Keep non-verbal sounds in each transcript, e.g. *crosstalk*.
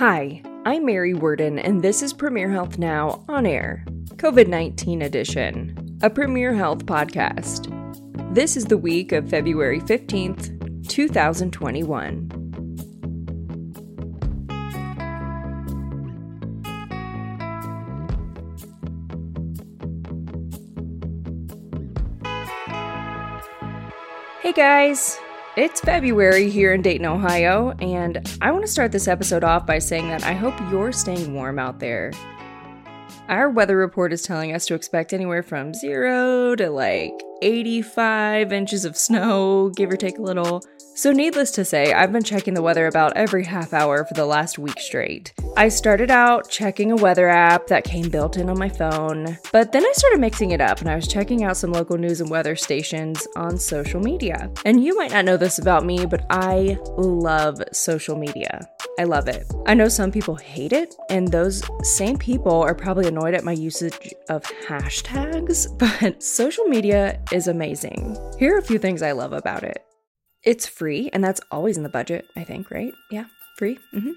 Hi, I'm Mary Worden, and this is Premier Health Now on air, COVID 19 edition, a Premier Health podcast. This is the week of February 15th, 2021. Hey guys, it's February here in Dayton, Ohio, and I want to start this episode off by saying that I hope you're staying warm out there. Our weather report is telling us to expect anywhere from zero to like 85 inches of snow, give or take a little. So, needless to say, I've been checking the weather about every half hour for the last week straight. I started out checking a weather app that came built in on my phone, but then I started mixing it up and I was checking out some local news and weather stations on social media. And you might not know this about me, but I love social media. I love it. I know some people hate it, and those same people are probably annoyed at my usage of hashtags, *laughs* but social media is amazing. Here are a few things I love about it. It's free, and that's always in the budget, I think, right? Yeah, free. Mm-hmm.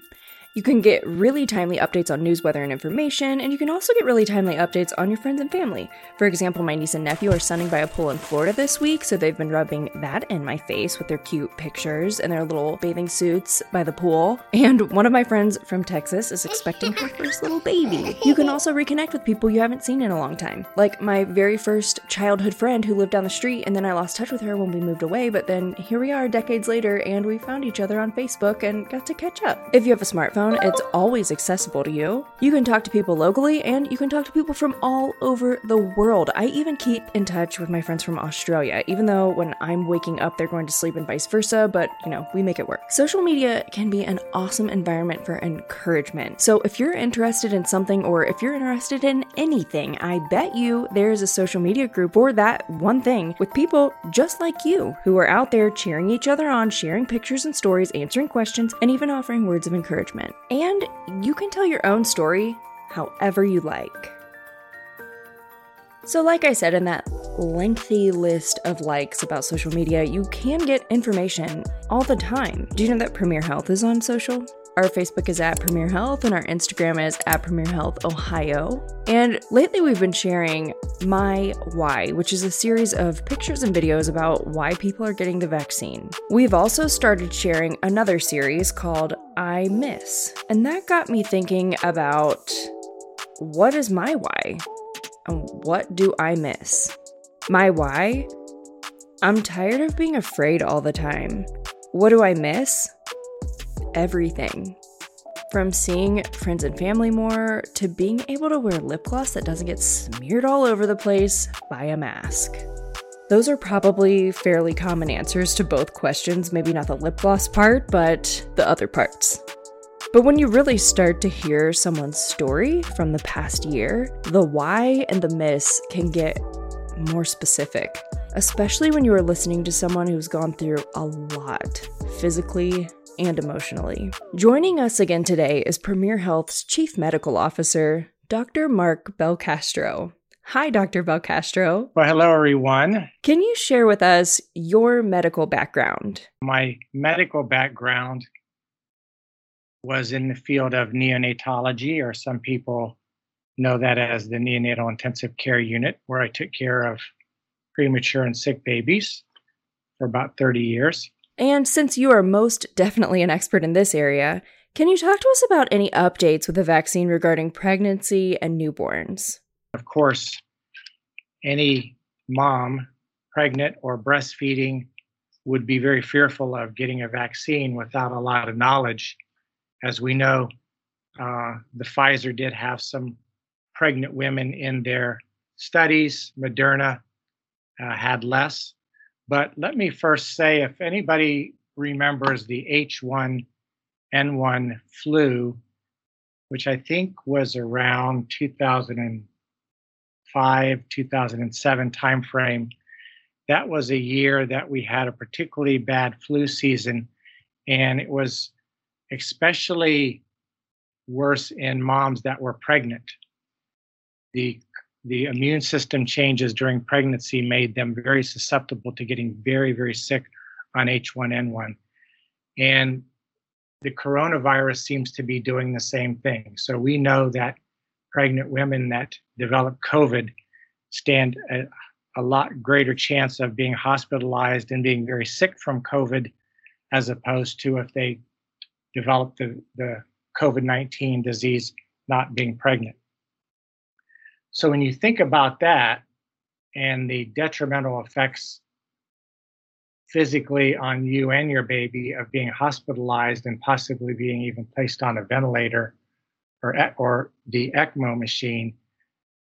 You can get really timely updates on news, weather, and information, and you can also get really timely updates on your friends and family. For example, my niece and nephew are sunning by a pool in Florida this week, so they've been rubbing that in my face with their cute pictures and their little bathing suits by the pool. *laughs* And one of my friends from Texas is expecting her first little baby. You can also reconnect with people you haven't seen in a long time, like my very first childhood friend who lived down the street, and then I lost touch with her when we moved away, but then here we are decades later, and we found each other on Facebook and got to catch up. If you have a smartphone, it's always accessible to you. You can talk to people locally and you can talk to people from all over the world. I even keep in touch with my friends from Australia, even though when I'm waking up, they're going to sleep and vice versa, but you know, we make it work. Social media can be an awesome environment for encouragement. So if you're interested in something or if you're interested in anything, I bet you there's a social media group for that one thing with people just like you who are out there cheering each other on, sharing pictures and stories, answering questions, and even offering words of encouragement. And you can tell your own story however you like. So, like I said in that lengthy list of likes about social media, you can get information all the time. Do you know that Premier Health is on social? Our Facebook is at Premier Health and our Instagram is at Premier Health Ohio. And lately we've been sharing My Why, which is a series of pictures and videos about why people are getting the vaccine. We've also started sharing another series called I Miss. And that got me thinking about what is my why? And what do I miss? My why? I'm tired of being afraid all the time. What do I miss? Everything. From seeing friends and family more to being able to wear lip gloss that doesn't get smeared all over the place by a mask. Those are probably fairly common answers to both questions, maybe not the lip gloss part, but the other parts. But when you really start to hear someone's story from the past year, the why and the miss can get more specific, especially when you are listening to someone who's gone through a lot physically, and emotionally. Joining us again today is Premier Health's Chief Medical Officer, Dr. Mark Belcastro. Hi, Dr. Belcastro. Well, hello, everyone. Can you share with us your medical background? My medical background was in the field of neonatology, or some people know that as the neonatal intensive care unit, where I took care of premature and sick babies for about 30 years. And since you are most definitely an expert in this area, can you talk to us about any updates with the vaccine regarding pregnancy and newborns? Of course, any mom pregnant or breastfeeding would be very fearful of getting a vaccine without a lot of knowledge. As we know, uh, the Pfizer did have some pregnant women in their studies. Moderna uh, had less. But let me first say if anybody remembers the H1N1 flu, which I think was around 2005, 2007 timeframe, that was a year that we had a particularly bad flu season. And it was especially worse in moms that were pregnant. The the immune system changes during pregnancy made them very susceptible to getting very, very sick on H1N1. And the coronavirus seems to be doing the same thing. So we know that pregnant women that develop COVID stand a, a lot greater chance of being hospitalized and being very sick from COVID as opposed to if they develop the, the COVID 19 disease not being pregnant. So when you think about that and the detrimental effects physically on you and your baby of being hospitalized and possibly being even placed on a ventilator or, or the ECMO machine,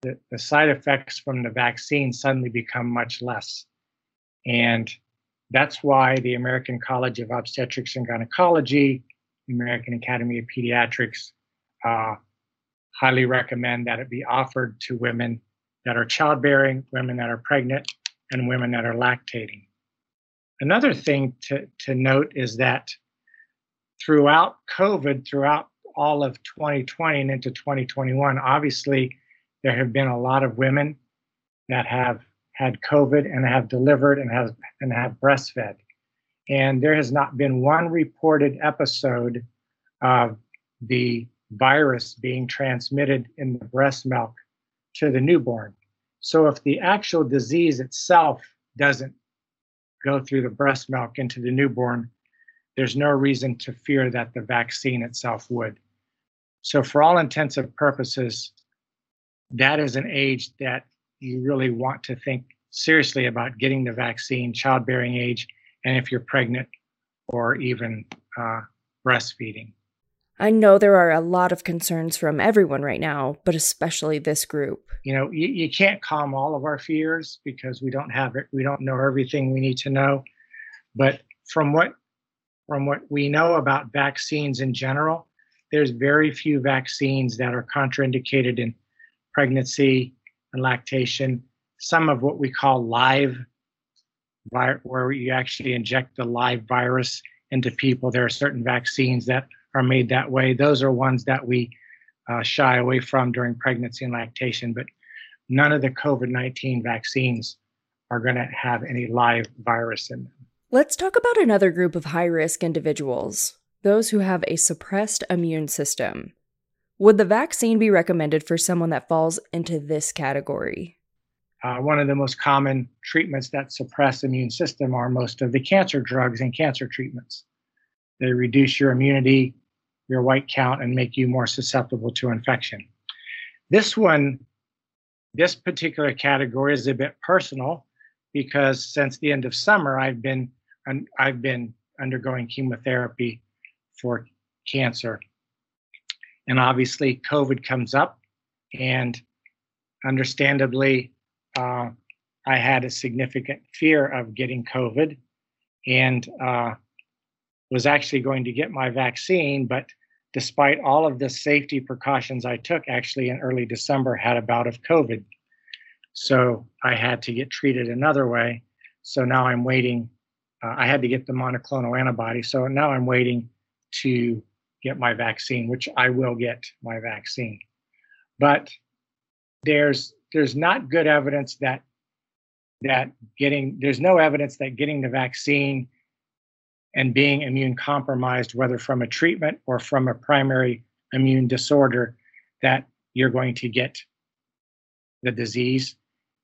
the, the side effects from the vaccine suddenly become much less. And that's why the American College of Obstetrics and Gynecology, the American Academy of Pediatrics, uh, highly recommend that it be offered to women that are childbearing, women that are pregnant, and women that are lactating. Another thing to, to note is that throughout COVID, throughout all of 2020 and into 2021, obviously there have been a lot of women that have had COVID and have delivered and have and have breastfed. And there has not been one reported episode of the virus being transmitted in the breast milk to the newborn. So if the actual disease itself doesn't go through the breast milk into the newborn, there's no reason to fear that the vaccine itself would. So, for all intents and purposes, that is an age that you really want to think seriously about getting the vaccine, childbearing age, and if you're pregnant or even uh, breastfeeding. I know there are a lot of concerns from everyone right now, but especially this group. You know, you, you can't calm all of our fears because we don't have it. We don't know everything we need to know. But from what from what we know about vaccines in general, there's very few vaccines that are contraindicated in pregnancy and lactation. Some of what we call live, where you actually inject the live virus into people. There are certain vaccines that are made that way. Those are ones that we uh, shy away from during pregnancy and lactation, but none of the COVID 19 vaccines are going to have any live virus in them. Let's talk about another group of high risk individuals those who have a suppressed immune system. Would the vaccine be recommended for someone that falls into this category? Uh, one of the most common treatments that suppress immune system are most of the cancer drugs and cancer treatments. They reduce your immunity, your white count, and make you more susceptible to infection. This one, this particular category is a bit personal because since the end of summer, I've been I've been undergoing chemotherapy for cancer. And obviously, COVID comes up, and understandably, uh, I had a significant fear of getting COVID and uh, was actually going to get my vaccine. But despite all of the safety precautions I took, actually in early December, had a bout of COVID. So I had to get treated another way. So now I'm waiting. Uh, I had to get the monoclonal antibody. So now I'm waiting to get my vaccine, which I will get my vaccine. But there's there's not good evidence that that getting there's no evidence that getting the vaccine and being immune compromised, whether from a treatment or from a primary immune disorder, that you're going to get the disease.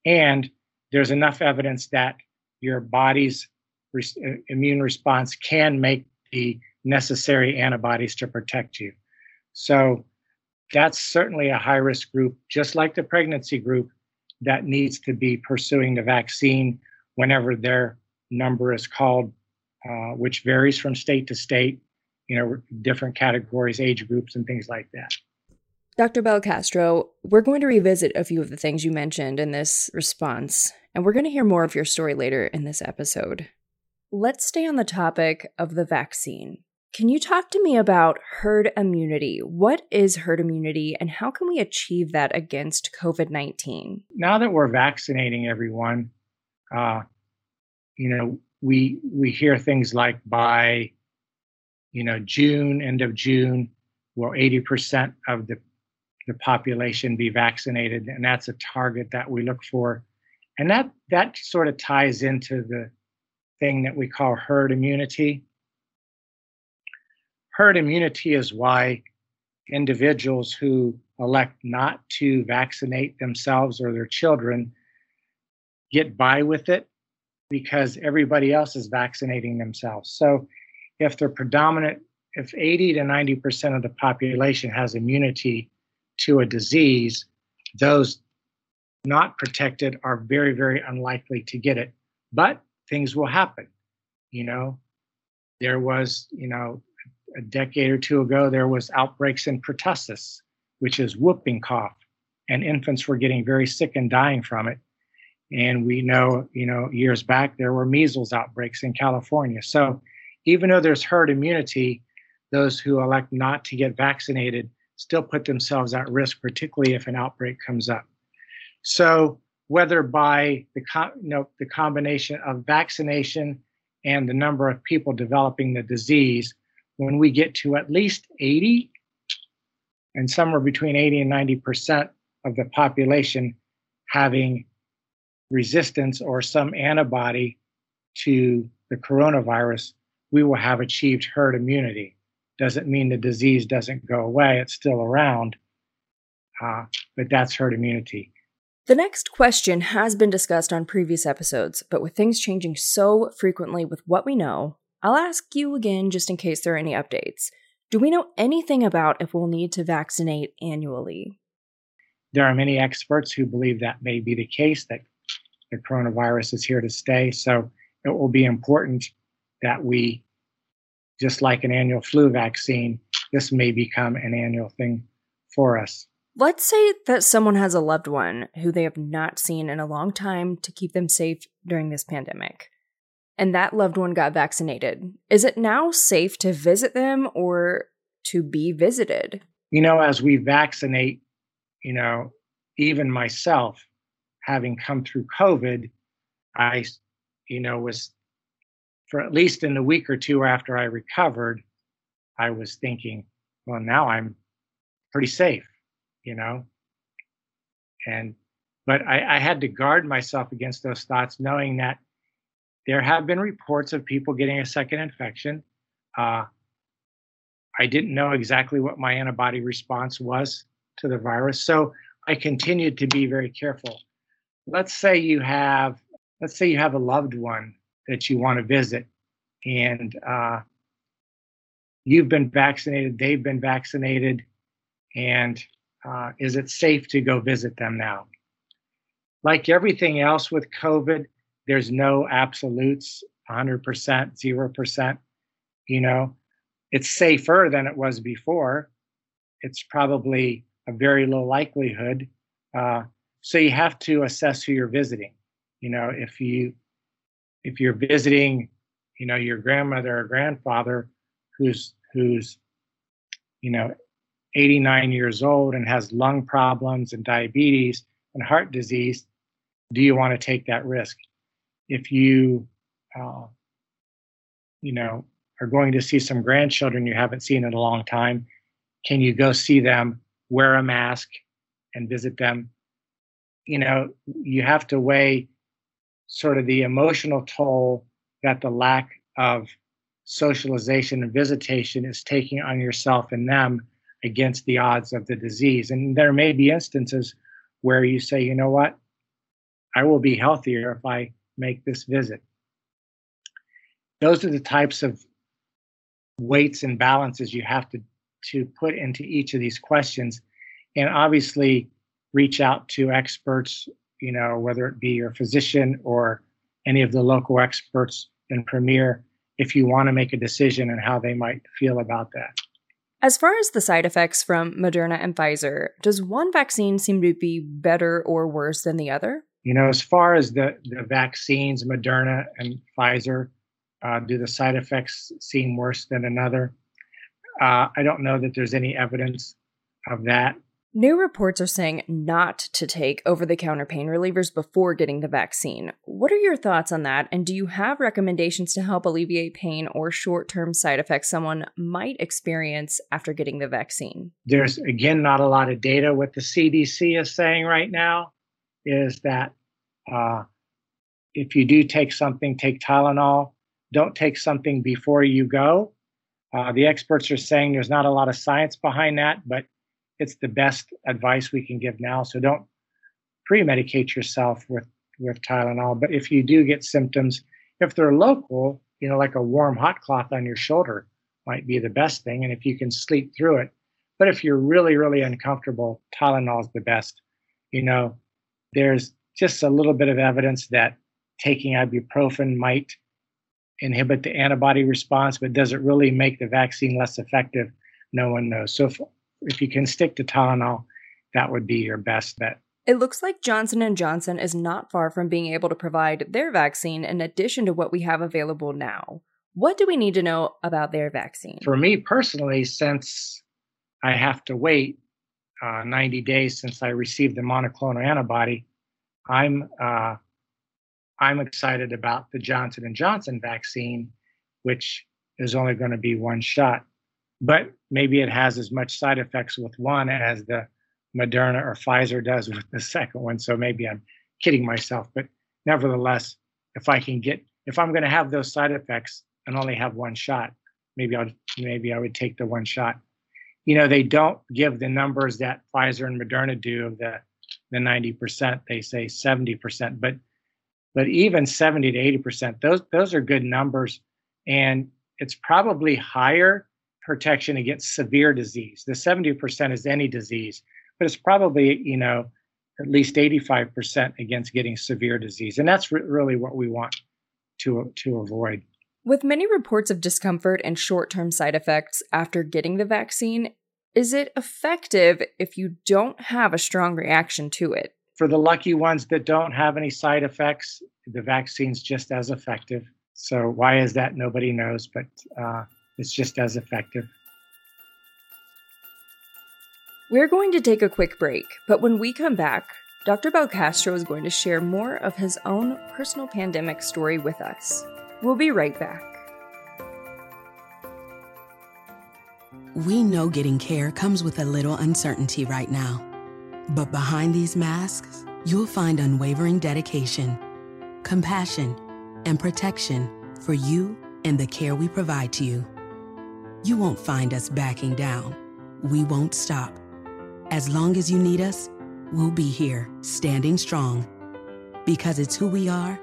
And there's enough evidence that your body's re- uh, immune response can make the necessary antibodies to protect you. So that's certainly a high risk group, just like the pregnancy group, that needs to be pursuing the vaccine whenever their number is called, uh, which varies from state to state, you know, different categories, age groups, and things like that. Dr. Belcastro, we're going to revisit a few of the things you mentioned in this response, and we're going to hear more of your story later in this episode. Let's stay on the topic of the vaccine. Can you talk to me about herd immunity? What is herd immunity and how can we achieve that against COVID 19? Now that we're vaccinating everyone, uh, you know, we we hear things like by you know June, end of June, will 80% of the the population be vaccinated, and that's a target that we look for, and that that sort of ties into the thing that we call herd immunity. Herd immunity is why individuals who elect not to vaccinate themselves or their children get by with it because everybody else is vaccinating themselves. So if the predominant, if 80 to 90% of the population has immunity to a disease, those not protected are very, very unlikely to get it. But things will happen. You know, there was, you know, a decade or two ago, there was outbreaks in pertussis, which is whooping cough, and infants were getting very sick and dying from it. And we know, you know, years back there were measles outbreaks in California. So even though there's herd immunity, those who elect not to get vaccinated still put themselves at risk, particularly if an outbreak comes up. So whether by the you know the combination of vaccination and the number of people developing the disease, when we get to at least 80 and somewhere between 80 and 90 percent of the population having resistance or some antibody to the coronavirus, we will have achieved herd immunity. Doesn't mean the disease doesn't go away, it's still around, uh, but that's herd immunity. The next question has been discussed on previous episodes, but with things changing so frequently with what we know, I'll ask you again just in case there are any updates. Do we know anything about if we'll need to vaccinate annually? There are many experts who believe that may be the case, that the coronavirus is here to stay. So it will be important that we, just like an annual flu vaccine, this may become an annual thing for us. Let's say that someone has a loved one who they have not seen in a long time to keep them safe during this pandemic, and that loved one got vaccinated. Is it now safe to visit them or to be visited? You know, as we vaccinate, you know, even myself, having come through COVID, I, you know, was for at least in the week or two after I recovered, I was thinking, well, now I'm pretty safe, you know. And but I, I had to guard myself against those thoughts, knowing that there have been reports of people getting a second infection. Uh, I didn't know exactly what my antibody response was to the virus, so I continued to be very careful let's say you have let's say you have a loved one that you want to visit and uh, you've been vaccinated they've been vaccinated and uh, is it safe to go visit them now? Like everything else with covid there's no absolutes 100% 0% you know? It's safer than it was before. It's probably a very low likelihood uh, so you have to assess who you're visiting. You know if you if you're visiting you know your grandmother or grandfather who's who's you know 89 years old and has lung problems and diabetes and heart disease do you want to take that risk? If you uh, you know are going to see some grandchildren you haven't seen in a long time can you go see them wear a mask and visit them you know, you have to weigh sort of the emotional toll that the lack of socialization and visitation is taking on yourself and them against the odds of the disease. And there may be instances where you say, you know what, I will be healthier if I make this visit. Those are the types of weights and balances you have to, to put into each of these questions. And obviously, reach out to experts, you know, whether it be your physician or any of the local experts in Premier if you want to make a decision on how they might feel about that. As far as the side effects from Moderna and Pfizer, does one vaccine seem to be better or worse than the other? You know, as far as the, the vaccines, Moderna and Pfizer, uh, do the side effects seem worse than another? Uh, I don't know that there's any evidence of that. New reports are saying not to take over the counter pain relievers before getting the vaccine. What are your thoughts on that? And do you have recommendations to help alleviate pain or short term side effects someone might experience after getting the vaccine? There's, again, not a lot of data. What the CDC is saying right now is that uh, if you do take something, take Tylenol. Don't take something before you go. Uh, the experts are saying there's not a lot of science behind that, but it's the best advice we can give now. So don't pre-medicate yourself with with Tylenol. But if you do get symptoms, if they're local, you know, like a warm hot cloth on your shoulder might be the best thing. And if you can sleep through it, but if you're really, really uncomfortable, Tylenol is the best. You know, there's just a little bit of evidence that taking ibuprofen might inhibit the antibody response, but does it really make the vaccine less effective? No one knows. So if, if you can stick to Tylenol, that would be your best bet. It looks like Johnson & Johnson is not far from being able to provide their vaccine in addition to what we have available now. What do we need to know about their vaccine? For me personally, since I have to wait uh, 90 days since I received the monoclonal antibody, I'm uh, I'm excited about the Johnson and Johnson vaccine, which is only going to be one shot, but maybe it has as much side effects with one as the Moderna or Pfizer does *laughs* with the second one. So maybe I'm kidding myself, but nevertheless, if I can get if I'm going to have those side effects and only have one shot, maybe I'll maybe I would take the one shot. You know, they don't give the numbers that Pfizer and Moderna do of the the 90%. They say 70%, but but even 70 to 80%, those those are good numbers. And it's probably higher protection against severe disease. The 70% is any disease but it's probably you know at least 85% against getting severe disease and that's re- really what we want to to avoid. With many reports of discomfort and short-term side effects after getting the vaccine is it effective if you don't have a strong reaction to it? For the lucky ones that don't have any side effects the vaccine's just as effective. So why is that? Nobody knows but uh, it's just as effective we're going to take a quick break, but when we come back, Dr. Belcastro is going to share more of his own personal pandemic story with us. We'll be right back. We know getting care comes with a little uncertainty right now. But behind these masks, you'll find unwavering dedication, compassion, and protection for you and the care we provide to you. You won't find us backing down. We won't stop as long as you need us, we'll be here, standing strong. Because it's who we are,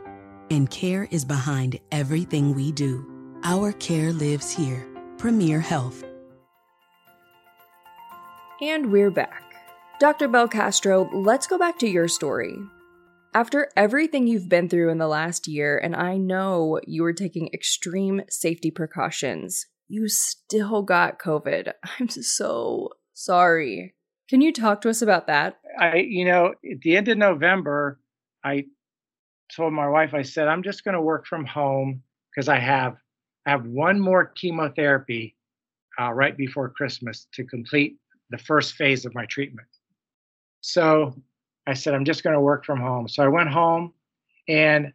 and care is behind everything we do. Our care lives here. Premier Health. And we're back. Dr. Belcastro, let's go back to your story. After everything you've been through in the last year, and I know you were taking extreme safety precautions, you still got COVID. *laughs* I'm so sorry. Can you talk to us about that? I, you know, at the end of November, I told my wife, I said, I'm just going to work from home because I have I have one more chemotherapy uh, right before Christmas to complete the first phase of my treatment. So I said, I'm just going to work from home. So I went home, and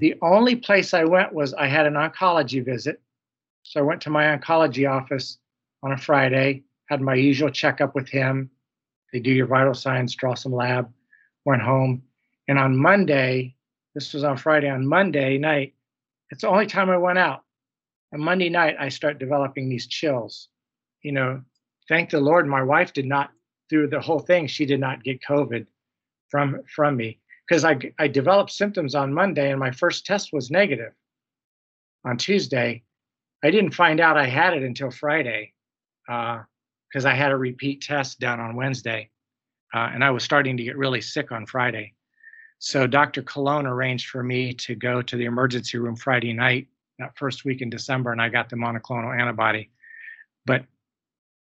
the only place I went was I had an oncology visit. So I went to my oncology office on a Friday had my usual checkup with him. They do your vital signs, draw some lab, went home. And on Monday, this was on Friday, on Monday night, it's the only time I went out. On Monday night, I start developing these chills. You know, thank the Lord, my wife did not, through the whole thing, she did not get COVID from from me because I I developed symptoms on Monday and my first test was negative. On Tuesday, I didn't find out I had it until Friday. Uh, because I had a repeat test done on Wednesday, uh, and I was starting to get really sick on Friday. So Dr. Cologne arranged for me to go to the emergency room Friday night, that first week in December, and I got the monoclonal antibody. But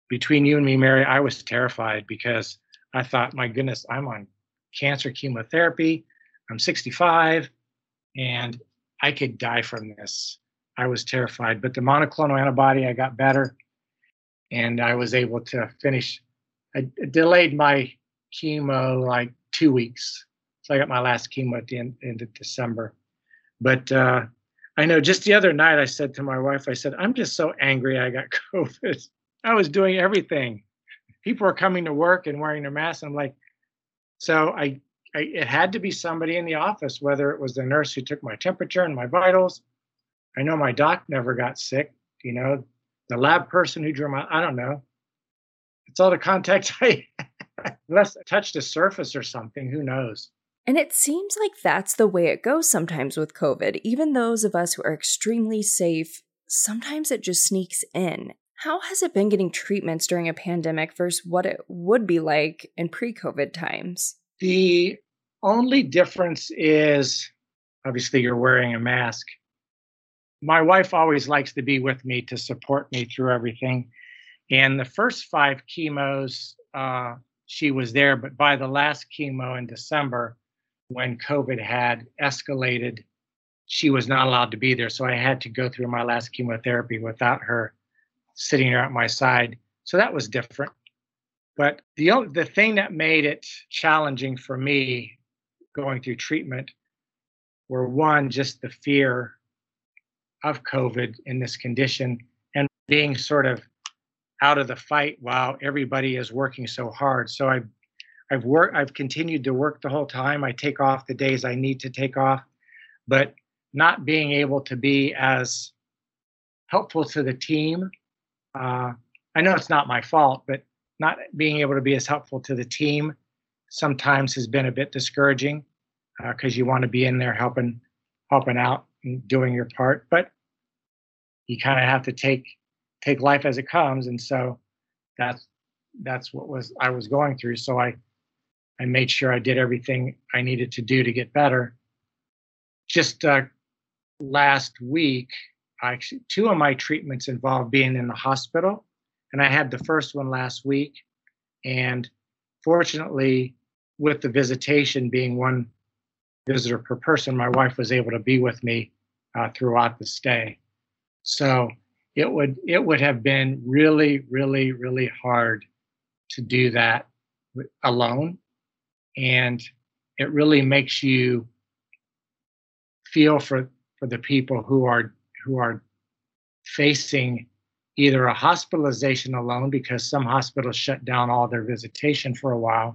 between you and me, Mary, I was terrified because I thought, my goodness, I'm on cancer chemotherapy. I'm 65 and I could die from this. I was terrified. But the monoclonal antibody, I got better and I was able to finish. I delayed my chemo like two weeks, so I got my last chemo at the end, end of December. But uh, I know just the other night I said to my wife, I said, I'm just so angry I got *laughs* COVID. I was doing everything. People were coming to work and wearing their masks. I'm like, so I, I, it had to be somebody in the office, whether it was the nurse who took my temperature and my vitals. I know my doc never got sick. You know, the lab person who drew my, I don't know. It's all the contact *laughs* I, unless I touched a surface or something, who knows? And it seems like that's the way it goes sometimes with COVID. Even those of us who are extremely safe, sometimes it just sneaks in. How has it been getting treatments during a pandemic versus what it would be like in pre COVID times? The only difference is obviously you're wearing a mask. My wife always likes to be with me to support me through everything. And the first five chemos, uh, she was there, but by the last chemo in December, when COVID had escalated, she was not allowed to be there. So I had to go through my last chemotherapy without her sitting there at my side. So that was different. But the the thing that made it challenging for me going through treatment were one, just the fear of COVID in this condition and being sort of out of the fight while everybody is working so hard. So I I've worked I've continued to work the whole time. I take off the days I need to take off, but not being able to be as helpful to the team uh, I know it's not my fault, but not being able to be as helpful to the team sometimes has been a bit discouraging because uh, you want to be in there helping helping out doing your part, but you kind of have to take take life as it comes, and so that's that's what was I was going through. So I I made sure I did everything I needed to do to get better. Just uh, last week, I actually two of my treatments involved being in the hospital and i had the first one last week and fortunately with the visitation being one visitor per person my wife was able to be with me uh, throughout the stay so it would it would have been really really really hard to do that alone and it really makes you feel for for the people who are who are facing either a hospitalization alone because some hospitals shut down all their visitation for a while.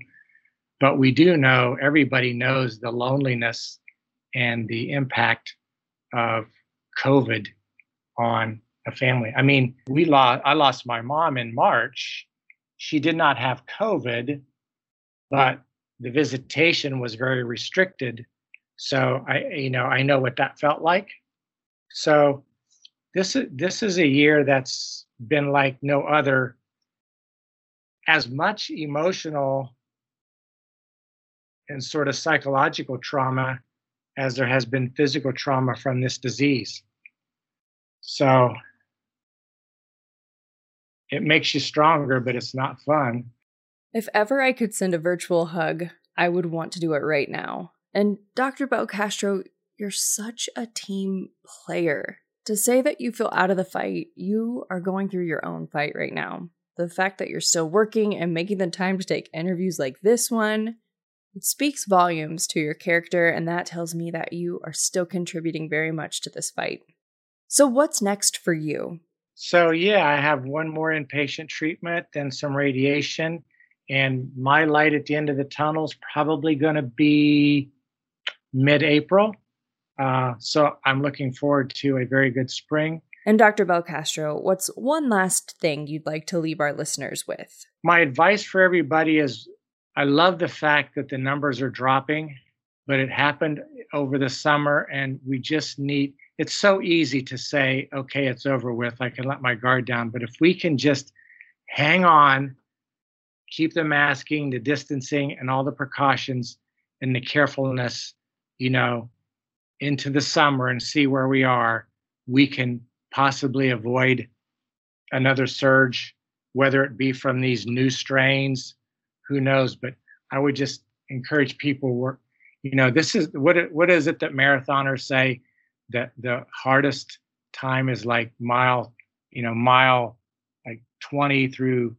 But we do know, everybody knows the loneliness and the impact of COVID on a family. I mean, we lost I lost my mom in March. She did not have COVID, but the visitation was very restricted. So I you know, I know what that felt like. So this is this is a year that's been like no other. As much emotional and sort of psychological trauma as there has been physical trauma from this disease. So it makes you stronger, but it's not fun. If ever I could send a virtual hug, I would want to do it right now. And Dr. Belcastro, you're such a team player. To say that you feel out of the fight, you are going through your own fight right now. The fact that you're still working and making the time to take interviews like this one, it speaks volumes to your character, and that tells me that you are still contributing very much to this fight. So, what's next for you? So, yeah, I have one more inpatient treatment, then some radiation, and my light at the end of the tunnel is probably going to be mid April. Uh, so I'm looking forward to a very good spring. And Dr. Belcastro, what's one last thing you'd like to leave our listeners with? My advice for everybody is I love the fact that the numbers are dropping, but it happened over the summer, and we just need it's so easy to say, okay, it's over with. I can let my guard down. But if we can just hang on, keep the masking, the distancing, and all the precautions and the carefulness, you know, into the summer and see where we are, we can possibly avoid another surge, whether it be from these new strains, who knows? But I would just encourage people work. You know, this is what what is it that marathoners say that the hardest time is like mile, you know, mile like 20 through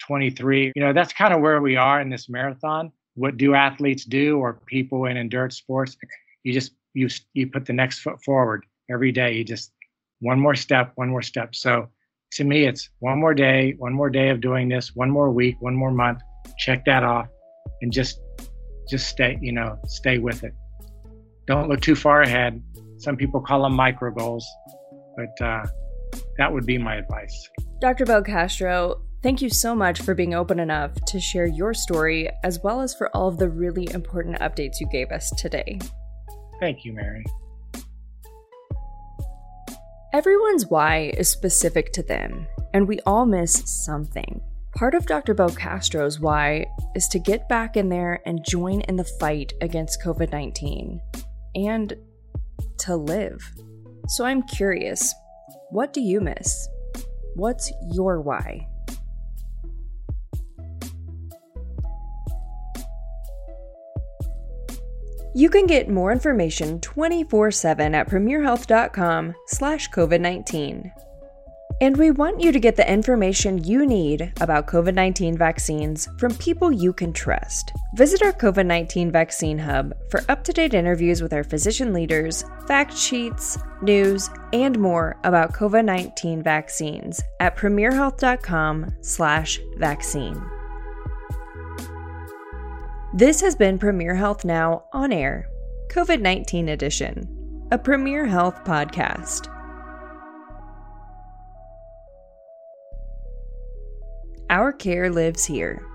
23. You know, that's kind of where we are in this marathon. What do athletes do or people in endurance sports? You just you you put the next foot forward every day. You just one more step, one more step. So to me, it's one more day, one more day of doing this, one more week, one more month. Check that off, and just just stay, you know, stay with it. Don't look too far ahead. Some people call them micro goals, but uh, that would be my advice. Dr. Belcastro thank you so much for being open enough to share your story as well as for all of the really important updates you gave us today. Thank you, Mary. Everyone's why is specific to them, and we all miss something. Part of Dr. Belcastro's why is to get back in there and join in the fight against COVID 19 and to live. So I'm curious what do you miss? What's your why? You can get more information 24-7 at premierhealth.com slash COVID-19. And we want you to get the information you need about COVID 19 vaccines from people you can trust. Visit our COVID 19 vaccine hub for up to date interviews with our physician leaders, fact sheets, news, and more about COVID 19 vaccines at premierhealth.com/slash vaccine. This has been Premier Health Now on air, COVID 19 edition, a Premier Health podcast. Our care lives here.